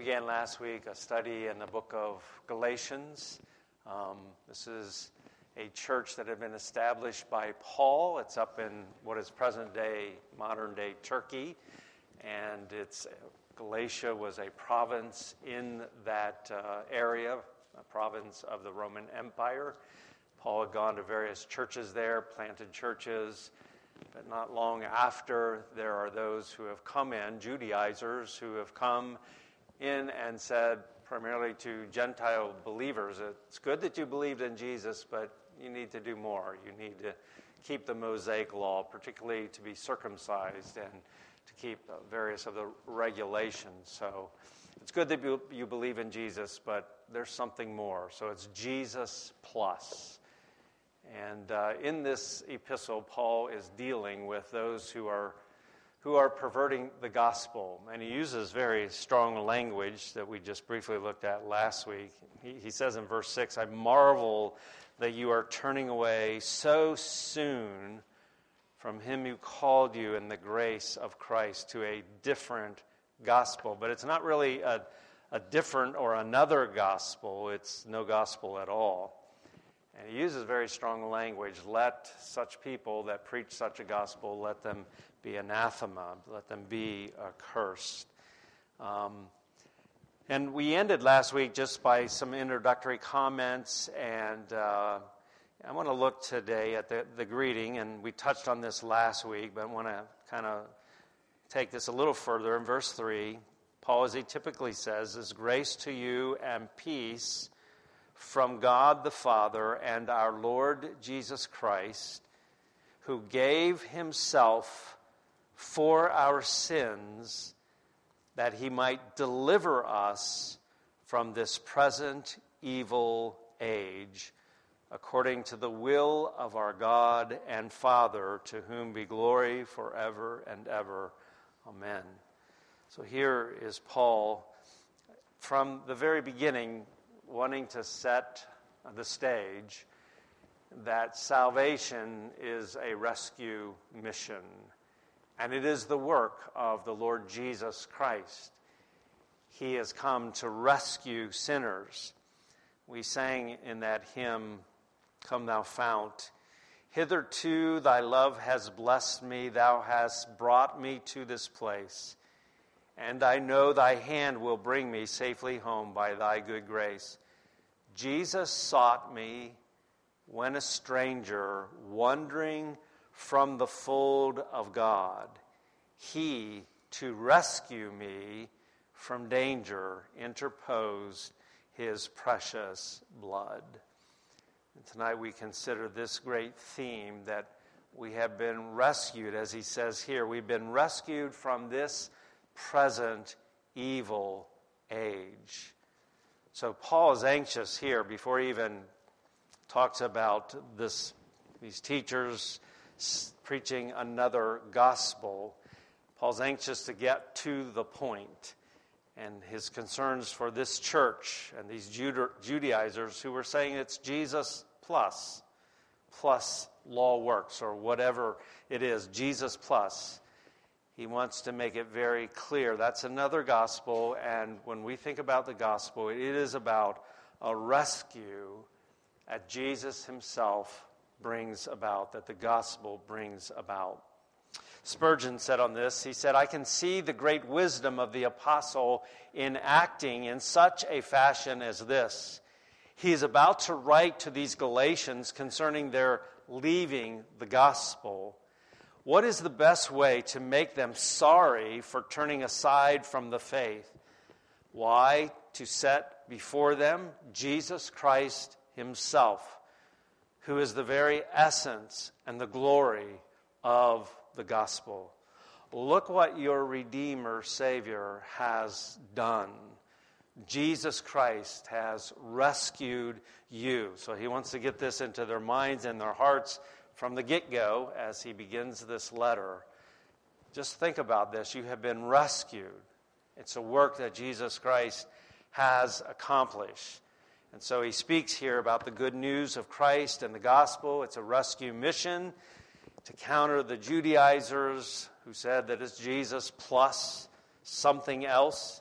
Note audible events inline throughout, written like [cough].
began last week a study in the book of Galatians. Um, this is a church that had been established by Paul. It's up in what is present day, modern day Turkey. And it's, Galatia was a province in that uh, area, a province of the Roman Empire. Paul had gone to various churches there, planted churches. But not long after, there are those who have come in, Judaizers, who have come in and said, primarily to Gentile believers, it's good that you believed in Jesus, but you need to do more. You need to keep the Mosaic law, particularly to be circumcised and to keep various of the regulations. So it's good that you, you believe in Jesus, but there's something more. So it's Jesus plus. And uh, in this epistle, Paul is dealing with those who are who are perverting the gospel. And he uses very strong language that we just briefly looked at last week. He, he, says in verse 6 I marvel that you are turning away so soon from him who called you in the grace of Christ to a different gospel. But it's not really a, a different or another gospel, it's no gospel at all. And he uses very strong language. Let such people that preach such a gospel, let them be anathema, let them be accursed. Um, and we ended last week just by some introductory comments, and uh, I want to look today at the, the greeting, and we touched on this last week, but I want to kind of take this a little further. In verse 3, Paul, as he typically says, is grace to you and peace from God the Father and our Lord Jesus Christ, who gave himself for our sins that he might deliver us from this present evil age, according to the will of our God and Father, to whom be glory forever and ever. Amen. So here is Paul from the very beginning wanting to set the stage that salvation is a rescue mission. And it is the work of the Lord Jesus Christ. He has come to rescue sinners. We sang in that hymn, Come Thou Fount. Hitherto thy love has blessed me, thou hast brought me to this place. And I know thy hand will bring me safely home by thy good grace. Jesus sought me when a stranger, wandering from the fold of God. He, to rescue me from danger, interposed his precious blood. And tonight we consider this great theme that we have been rescued, as he says here, we've been rescued from this present evil age. So Paul is anxious here before he even talks about this, these teachers preaching another gospel. Paul's anxious to get to the point and his concerns for this church and these Judaizers who were saying it's Jesus plus, plus law works or whatever it is, Jesus plus. He wants to make it very clear that's another gospel, and when we think about the gospel, it is about a rescue at Jesus himself brings about, that the gospel brings about. Spurgeon said on this, he said, I can see the great wisdom of the apostle in acting in such a fashion as this. He is about to write to these Galatians concerning their leaving the gospel. What is the best way to make them sorry for turning aside from the faith? Why? To set before them Jesus Christ Himself who is the very essence and the glory of the gospel. Look what your Redeemer, Savior, has done. Jesus Christ has rescued you. So he wants to get this into their minds and their hearts from the get go as he begins this letter. Just think about this. You have been rescued. It's a work that Jesus Christ has accomplished. And so he speaks here about the good news of Christ and the gospel. It's a rescue mission to counter the Judaizers who said that it's Jesus plus something else.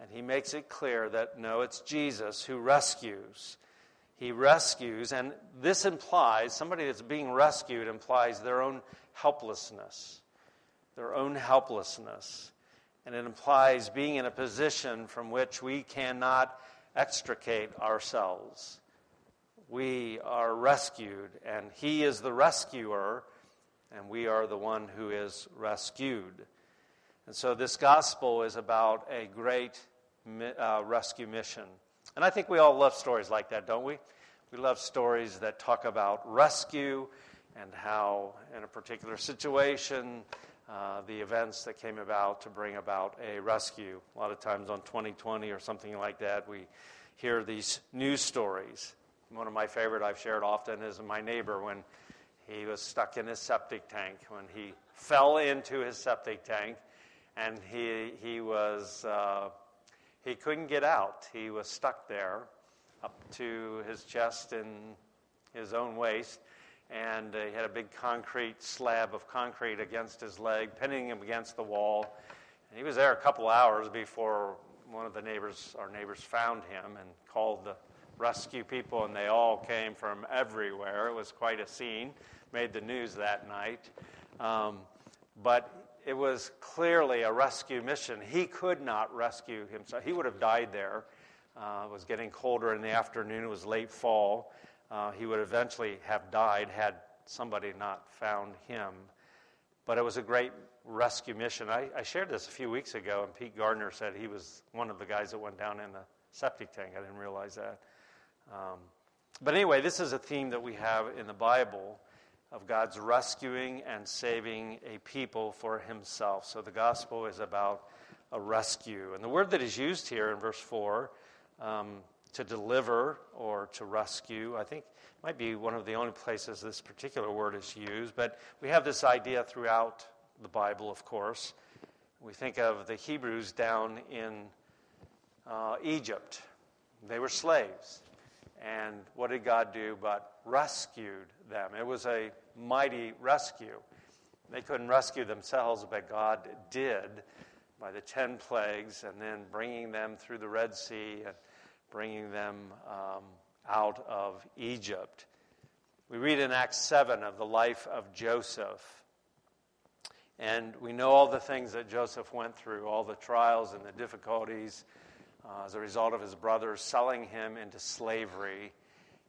And he makes it clear that no, it's Jesus who rescues. He rescues, and this implies somebody that's being rescued implies their own helplessness. Their own helplessness. And it implies being in a position from which we cannot extricate ourselves. We are rescued, and He is the rescuer, and we are the one who is rescued. And so this gospel is about a great uh, rescue mission. And I think we all love stories like that, don't we? We love stories that talk about rescue and how, in a particular situation, uh, the events that came about to bring about a rescue. A lot of times on 2020 or something like that, we hear these news stories. One of my favorite I've shared often is my neighbor when he was stuck in his septic tank, when he fell into his septic tank and he, he was, uh, he couldn't get out. He was stuck there up to his chest in his own waste and he had a big concrete slab of concrete against his leg, pinning him against the wall. And he was there a couple hours before one of the neighbors, our neighbors, found him and called the rescue people, and they all came from everywhere. It was quite a scene, made the news that night. Um, but it was clearly a rescue mission. He could not rescue himself. He would have died there. Uh, it was getting colder in the afternoon. It was late fall uh, he would eventually have died had somebody not found him. But it was a great rescue mission. I, I, shared this a few weeks ago, and Pete Gardner said he was one of the guys that went down in the septic tank. I didn't realize that. Um, but anyway, this is a theme that we have in the Bible of God's rescuing and saving a people for himself. So the gospel is about a rescue. And the word that is used here in verse 4 um, to deliver or to rescue. I think might be one of the only places this particular word is used, but we have this idea throughout the Bible, of course. We think of the Hebrews down in uh, Egypt. They were slaves. And what did God do but rescued them? It was a mighty rescue. They couldn't rescue themselves, but God did by the ten plagues and then bringing them through the Red Sea and bringing them um, out of Egypt. We read in Acts 7 of the life of Joseph. And we know all the things that Joseph went through, all the trials and the difficulties uh, as a result of his brothers selling him into slavery.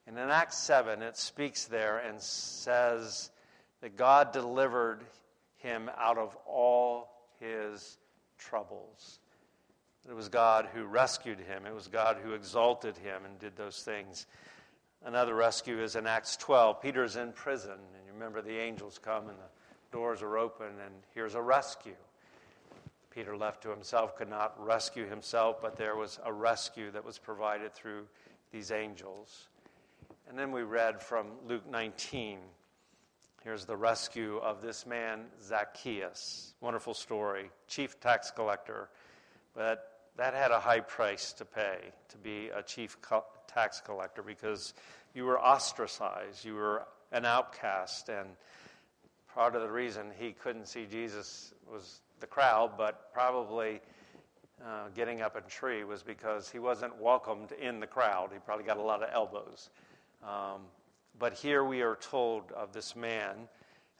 And in Acts 7, it speaks there and says that God delivered him out of all his troubles. It was God who rescued him. It was God who exalted him and did those things. Another rescue is in Acts 12. Peter's in prison, and you remember the angels come and the doors are open, and here's a rescue. Peter, left to himself, could not rescue himself, but there was a rescue that was provided through these angels. And then we read from Luke 19. Here's the rescue of this man, Zacchaeus. Wonderful story. Chief tax collector. But that had a high price to pay to be a chief co- tax collector because you were ostracized, you were an outcast, and part of the reason he couldn't see Jesus was the crowd, but probably uh, getting up a tree was because he wasn't welcomed in the crowd. He probably got a lot of elbows. Um, but here we are told of this man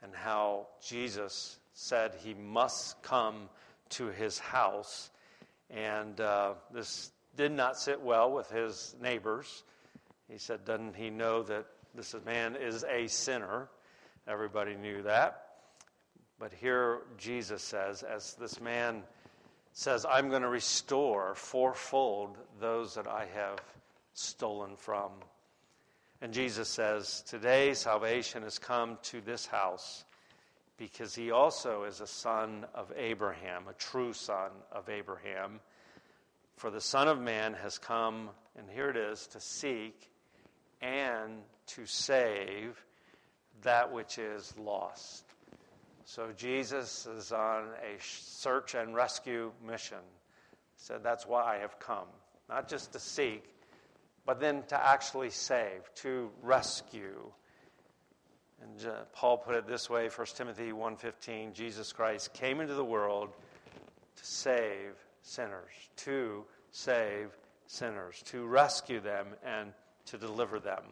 and how Jesus said he must come to his house and uh, this did not sit well with his neighbors. He said, Doesn't he know that this man is a sinner? Everybody knew that. But here Jesus says, as this man says, I'm going to restore fourfold those that I have stolen from. And Jesus says, Today salvation has come to this house because he also is a son of Abraham, a true son of Abraham. For the Son of Man has come, and here it is, to seek and to save that which is lost. So Jesus is on a search and rescue mission. He said, That's why I have come. Not just to seek, but then to actually save, to rescue. And uh, Paul put it this way, 1 Timothy 1:15, Jesus Christ came into the world to save sinners, to save sinners, to rescue them, and to deliver them.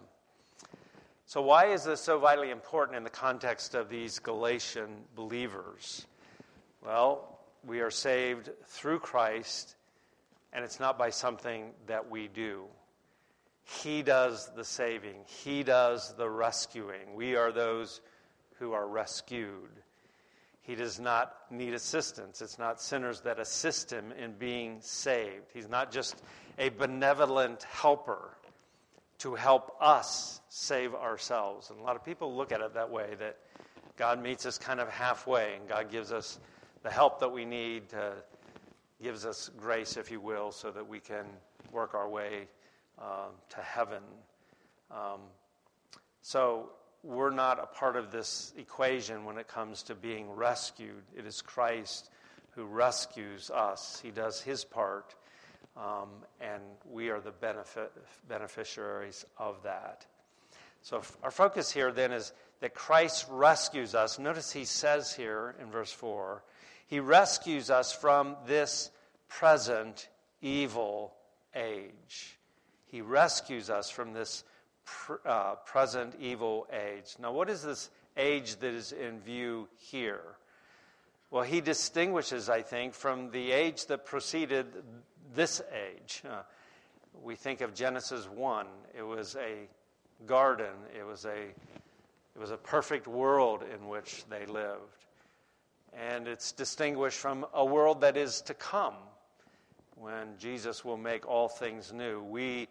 So, why is this so vitally important in the context of these Galatian believers? Well, we are saved through Christ, and it's not by something that we do. He does the saving, He does the rescuing. We are those who are rescued. He does not need assistance. It's not sinners that assist him in being saved. He's not just a benevolent helper to help us save ourselves. And a lot of people look at it that way that God meets us kind of halfway and God gives us the help that we need, to, gives us grace, if you will, so that we can work our way uh, to heaven. Um, so we're not a part of this equation when it comes to being rescued. It is Christ who rescues us, He does His part um, and we are the benefit, beneficiaries of that. So, our focus here then is that Christ rescues us. Notice he says here in verse 4 He rescues us from this present evil age. He rescues us from this pr- uh, present evil age. Now, what is this age that is in view here? Well, he distinguishes, I think, from the age that preceded this age. Uh, we think of Genesis 1. It was a garden, it was a, it was a perfect world in which they lived. And it's distinguished from a world that is to come when Jesus will make all things new. We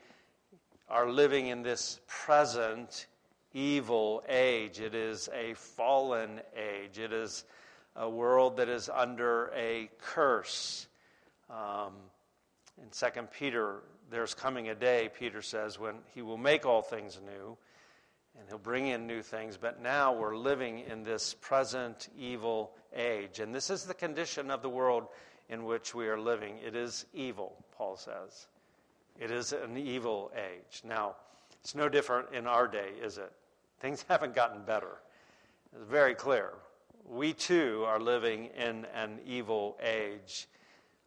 are living in this present evil age. It is a fallen age. It is a world that is under a curse. Um, in 2 Peter, there's coming a day, Peter says, when he will make all things new and he'll bring in new things. But now we're living in this present evil age. And this is the condition of the world in which we are living. It is evil, Paul says. It is an evil age. Now, it's no different in our day, is it? Things [laughs] haven't gotten better. It's very clear. We too are living in an evil age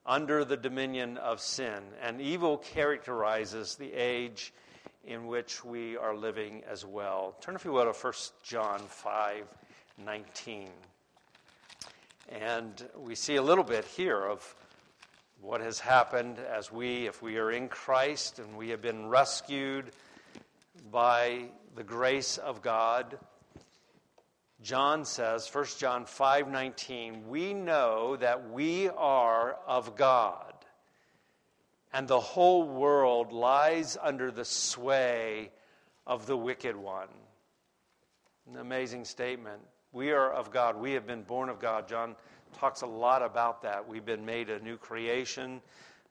under the dominion of sin. And evil characterizes the age in which we are living as well. Turn, if you will, to 1 John 5 19. And we see a little bit here of what has happened as we, if we are in Christ and we have been rescued by the grace of God John says, 1 John 5:19, "We know that we are of God, and the whole world lies under the sway of the wicked one." An amazing statement. We are of God. We have been born of God. John talks a lot about that. We've been made a new creation.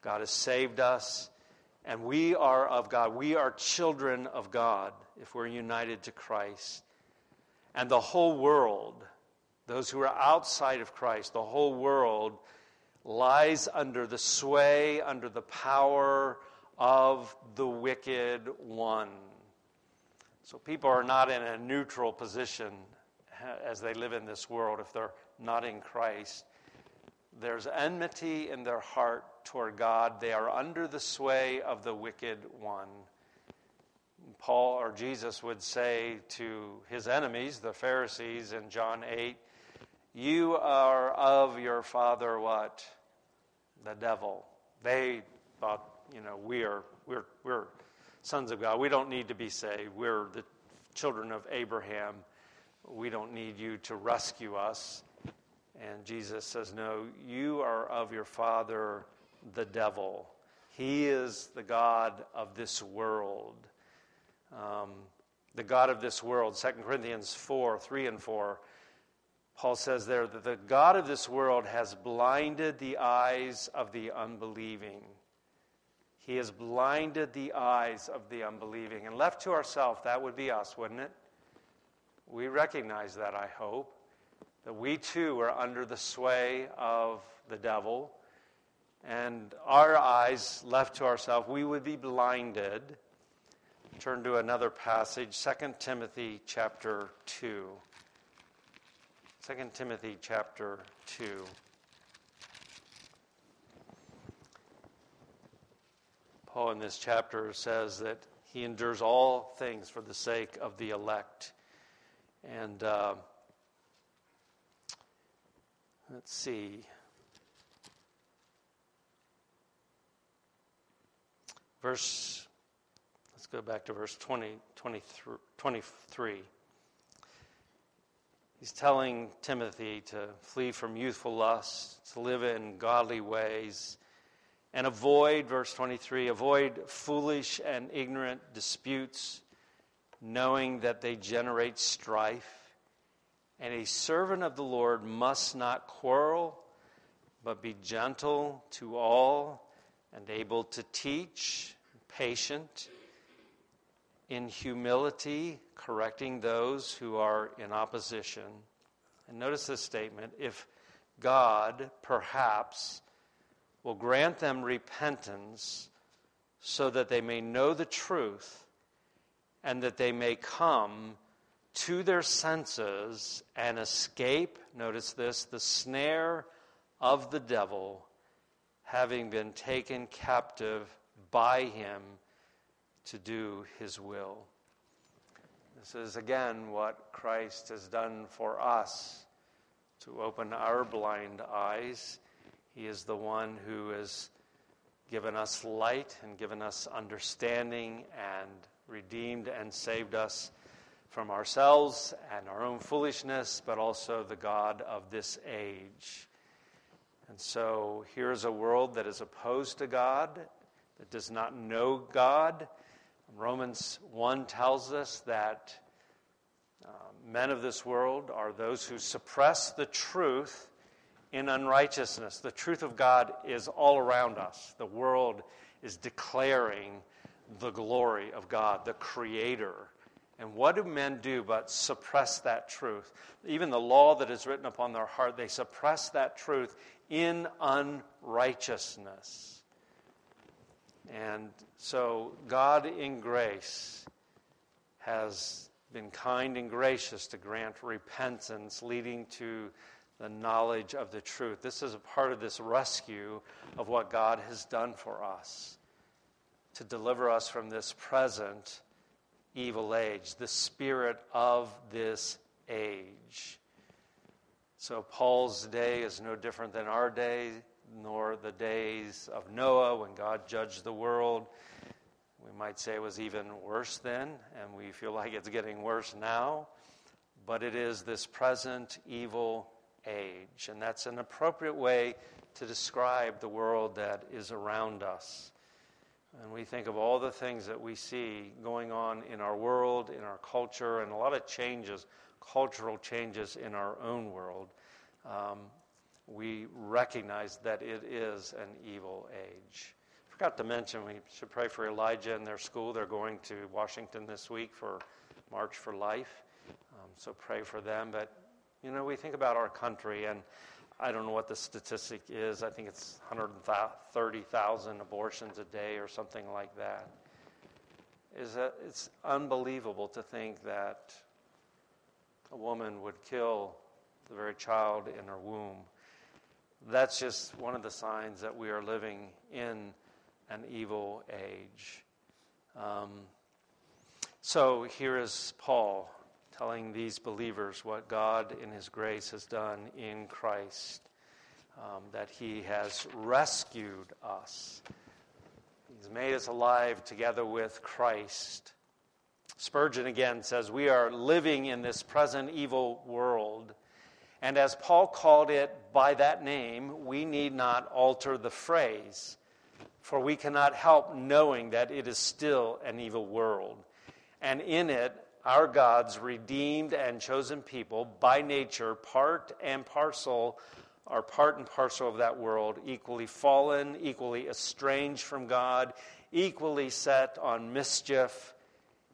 God has saved us, and we are of God. We are children of God if we're united to Christ and the whole world, those who are outside of Christ, the whole world lies under the sway, under the power of the wicked one. So people are not in a neutral position as they live in this world if they're not in Christ. There's enmity in their heart toward God. They are under the sway of the wicked one. Paul or Jesus would say to his enemies, the Pharisees, in John 8, You are of your father what? The devil. They thought, you know, we are, we're, we're sons of God. We don't need to be saved. We're the children of Abraham. We don't need you to rescue us. And Jesus says, No, you are of your father, the devil. He is the God of this world um, the God of this world. 2 Corinthians 4 3 and 4. Paul says there that the God of this world has blinded the eyes of the unbelieving. He has blinded the eyes of the unbelieving. And left to ourselves, that would be us, wouldn't it? We recognize that, I hope, that we too are under the sway of the devil. And our eyes left to ourselves, we would be blinded turn to another passage, 2 Timothy chapter 2. 2 Timothy chapter 2. Paul in this chapter says that he endures all things for the sake of the elect. And uh, let's see. Verse, let's go back to verse 20, 23. 23. He's telling Timothy to flee from youthful lusts, to live in godly ways, and avoid, verse 23, avoid foolish and ignorant disputes, knowing that they generate strife. And a servant of the Lord must not quarrel, but be gentle to all and able to teach, patient, in humility, correcting those who are in opposition. And notice this statement if God perhaps will grant them repentance so that they may know the truth and that they may come to their senses and escape, notice this, the snare of the devil, having been taken captive by him to do his will. This is again what Christ has done for us to open our blind eyes he is the one who has given us light and given us understanding and redeemed and saved us from ourselves and our own foolishness, but also the God of this age. And so here's a world that is opposed to God, that does not know God. Romans 1 tells us that uh, men of this world are those who suppress the truth in unrighteousness. The truth of God is all around us. The world is declaring the glory of God, the Creator. And what do men do but suppress that truth? Even the law that is written upon their heart, they suppress that truth in unrighteousness. And so, God in grace has been kind and gracious to grant repentance, leading to the knowledge of the truth. This is a part of this rescue of what God has done for us to deliver us from this present evil age, the spirit of this age. So, Paul's day is no different than our day, nor the days of Noah when God judged the world. We might say it was even worse then, and we feel like it's getting worse now. But it is this present evil age. And that's an appropriate way to describe the world that is around us. And we think of all the things that we see going on in our world, in our culture, and a lot of changes, cultural changes in our own world. Um, we recognize that it is an evil age. Forgot to mention, we should pray for Elijah and their school. They're going to Washington this week for March for Life. Um, so pray for them. But you know, we think about our country, and I don't know what the statistic is. I think it's 130,000 abortions a day or something like that. Is that it's unbelievable to think that a woman would kill the very child in her womb. That's just one of the signs that we are living in an evil age. Um, so here is Paul telling these believers what God in His grace has done in Christ, um, that He has rescued us. He's made us alive together with Christ. Spurgeon again says, We are living in this present evil world. And as Paul called it by that name, we need not alter the phrase, for we cannot help knowing that it is still an evil world. And in it, our God's redeemed and chosen people, by nature, part and parcel, are part and parcel of that world, equally fallen, equally estranged from God, equally set on mischief,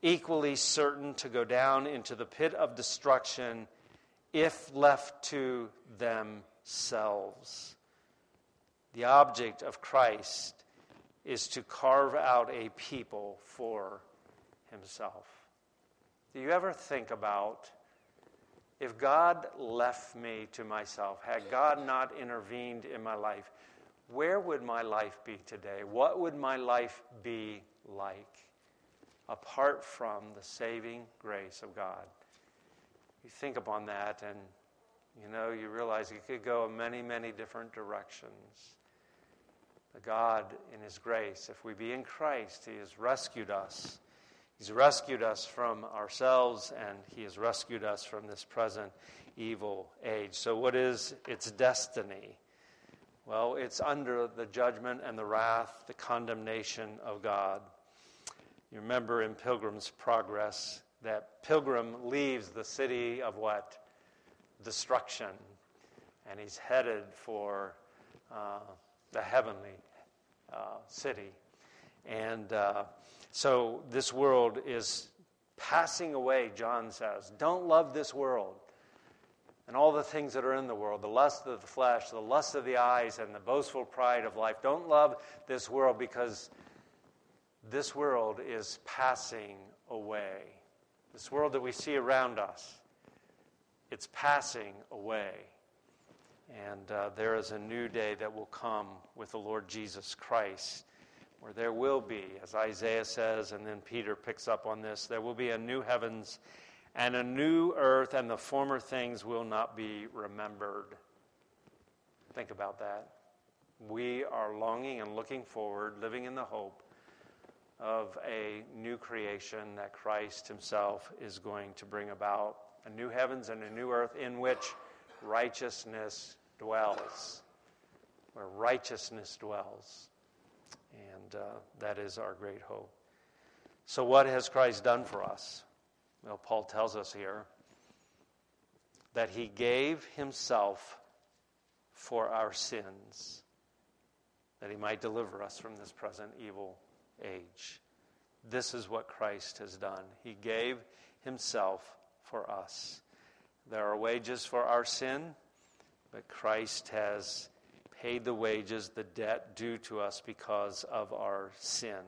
equally certain to go down into the pit of destruction if left to themselves. The object of Christ is to carve out a people for himself. Do you ever think about if God left me to myself, had God not intervened in my life, where would my life be today? What would my life be like apart from the saving grace of God? You think upon that and you know, you realize it could go in many, many different directions. The God, in His grace, if we be in Christ, He has rescued us. He's rescued us from ourselves and He has rescued us from this present evil age. So, what is its destiny? Well, it's under the judgment and the wrath, the condemnation of God. You remember in Pilgrim's Progress that Pilgrim leaves the city of what? Destruction. And he's headed for uh, the heavenly uh, city. And uh, so this world is passing away, John says. Don't love this world and all the things that are in the world the lust of the flesh, the lust of the eyes, and the boastful pride of life. Don't love this world because this world is passing away. This world that we see around us, it's passing away. And uh, there is a new day that will come with the Lord Jesus Christ, where there will be, as Isaiah says, and then Peter picks up on this, there will be a new heavens and a new earth, and the former things will not be remembered. Think about that. We are longing and looking forward, living in the hope of a new creation that Christ Himself is going to bring about a new heavens and a new earth in which righteousness dwells. Where righteousness dwells. And uh, that is our great hope. So, what has Christ done for us? Well, Paul tells us here that he gave himself for our sins, that he might deliver us from this present evil age. This is what Christ has done. He gave himself for us. There are wages for our sin, but Christ has paid the wages, the debt due to us because of our sin,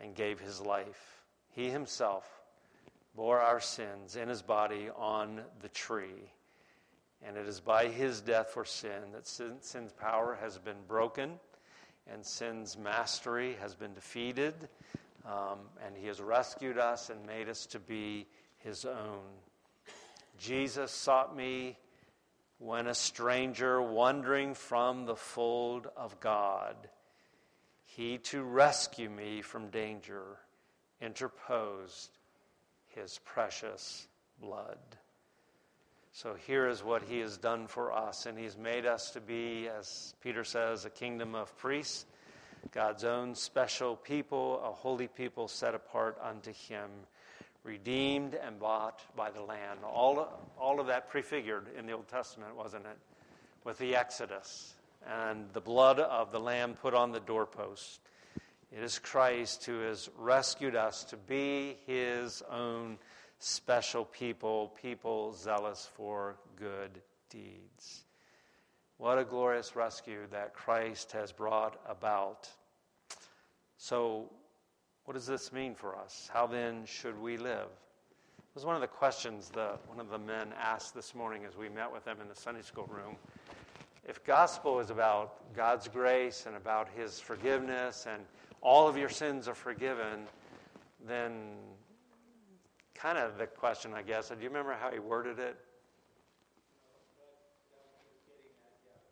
and gave his life. He himself bore our sins in his body on the tree. And it is by his death for sin that sin, sin's power has been broken and sin's mastery has been defeated. Um, and he has rescued us and made us to be his own. Jesus sought me when a stranger wandering from the fold of God. He to rescue me from danger interposed his precious blood. So here is what he has done for us, and he's made us to be, as Peter says, a kingdom of priests, God's own special people, a holy people set apart unto him, redeemed and bought by the Lamb. All, all of that prefigured in the Old Testament, wasn't it? With the Exodus and the blood of the Lamb put on the doorpost. It is Christ who has rescued us to be his own special people, people zealous for good deeds. What a glorious rescue that Christ has brought about. So, what does this mean for us? How then should we live? It was one of the questions that one of the men asked this morning as we met with them in the Sunday school room. If gospel is about God's grace and about his forgiveness and all of your sins are forgiven, then kind of the question, I guess, do you remember how he worded it?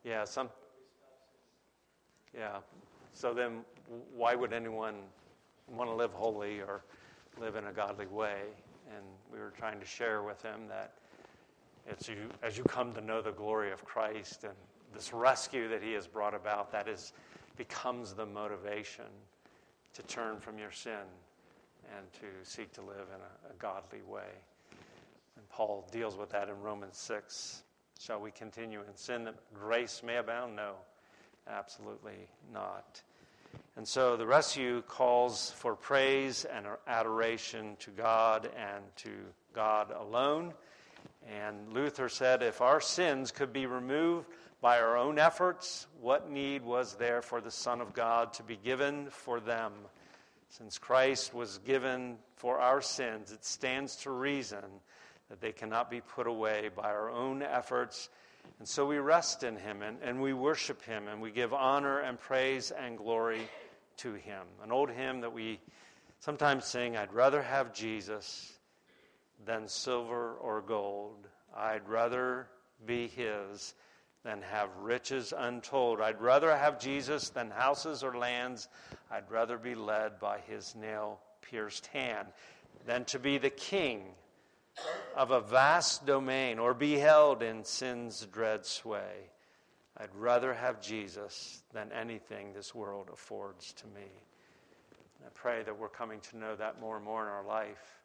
Yeah, some. Yeah. So then, why would anyone want to live holy or live in a godly way? And we were trying to share with him that it's you, as you come to know the glory of Christ and this rescue that He has brought about, that is becomes the motivation to turn from your sin and to seek to live in a, a godly way. And Paul deals with that in Romans 6. Shall we continue in sin that grace may abound? No, absolutely not. And so the rescue calls for praise and adoration to God and to God alone. And Luther said if our sins could be removed by our own efforts, what need was there for the Son of God to be given for them? Since Christ was given for our sins, it stands to reason that they cannot be put away by our own efforts And so we rest in him and, and we worship him and we give honor and praise and glory to him. An old hymn that we sometimes sing I'd rather have Jesus than silver or gold. I'd rather be his than have riches untold. I'd rather have Jesus than houses or lands. I'd rather be led by his nail pierced hand than to be the king of a vast domain or be held in sin's dread sway. I'd rather have Jesus than anything this world affords to me. I pray that we're coming to know that more and more in our life,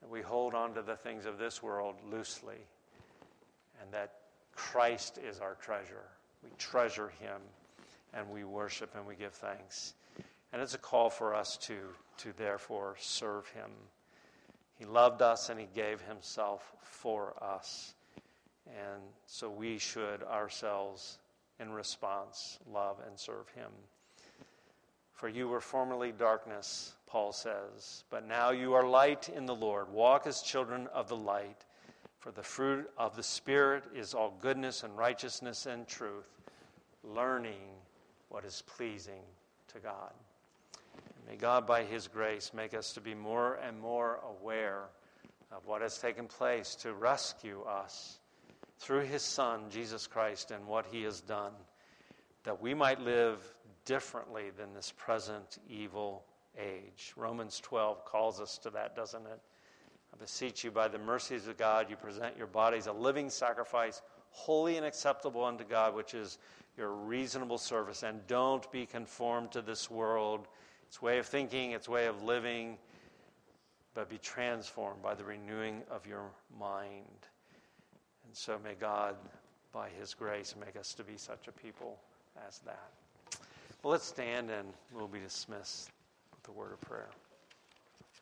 that we hold on to the things of this world loosely, and that Christ is our treasure. We treasure him, and we worship and we give thanks. And it's a call for us to, to therefore serve him. He loved us and he gave himself for us. And so we should ourselves, in response, love and serve him. For you were formerly darkness, Paul says, but now you are light in the Lord. Walk as children of the light. For the fruit of the Spirit is all goodness and righteousness and truth, learning what is pleasing to God. May God, by His grace, make us to be more and more aware of what has taken place to rescue us through His Son, Jesus Christ, and what He has done, that we might live differently than this present evil age. Romans 12 calls us to that, doesn't it? I beseech you, by the mercies of God, you present your bodies a living sacrifice, holy and acceptable unto God, which is your reasonable service. And don't be conformed to this world its way of thinking, its way of living, but be transformed by the renewing of your mind. And so may God, by His grace, make us to be such a people as that. Well, let's stand and we'll be dismissed with a word of prayer.